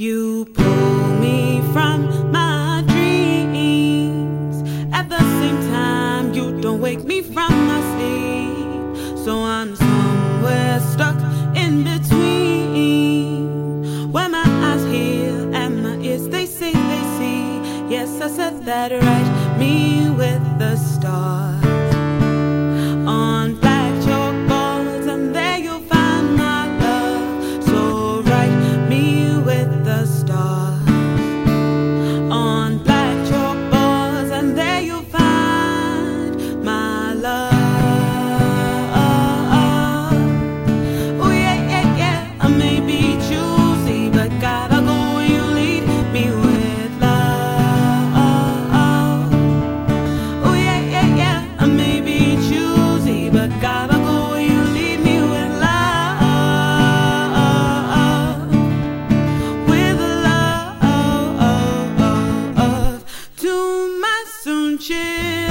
You pull me from my dreams. At the same time, you don't wake me from my sleep. So I'm somewhere stuck in between. Where my eyes hear and my ears they see they see. Yes, I said that right. Me with the you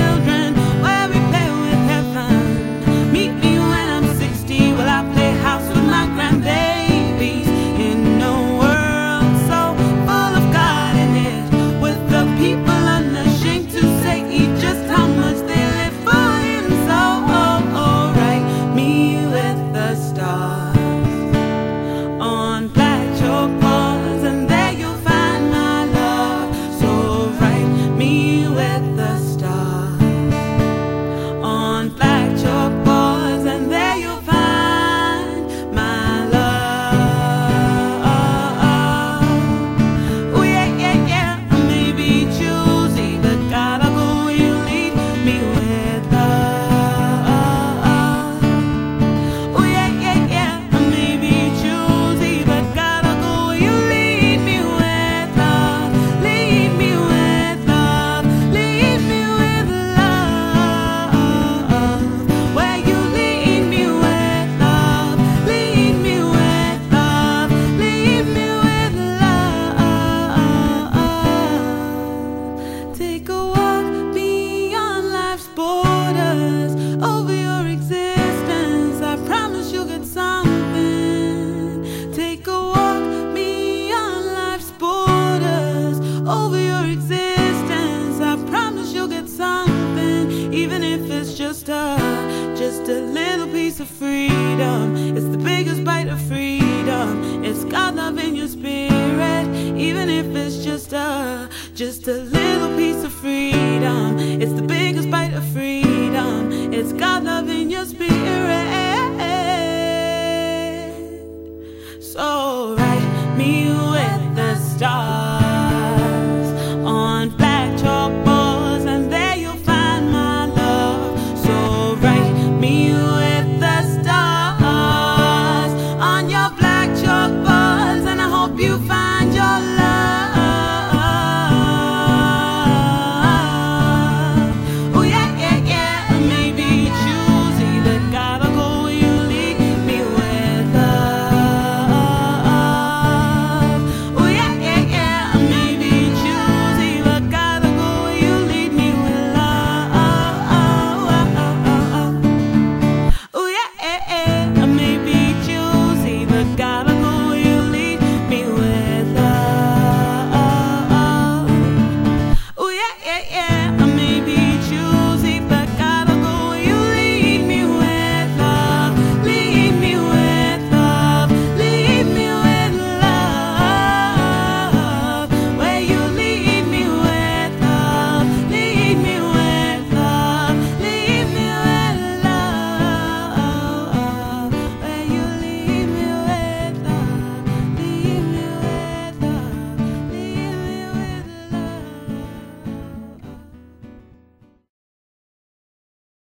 just a little piece of freedom. It's the biggest bite of freedom. It's God love in your spirit, even if it's just a just a little piece of freedom. It's the biggest bite of freedom. It's God love in your spirit.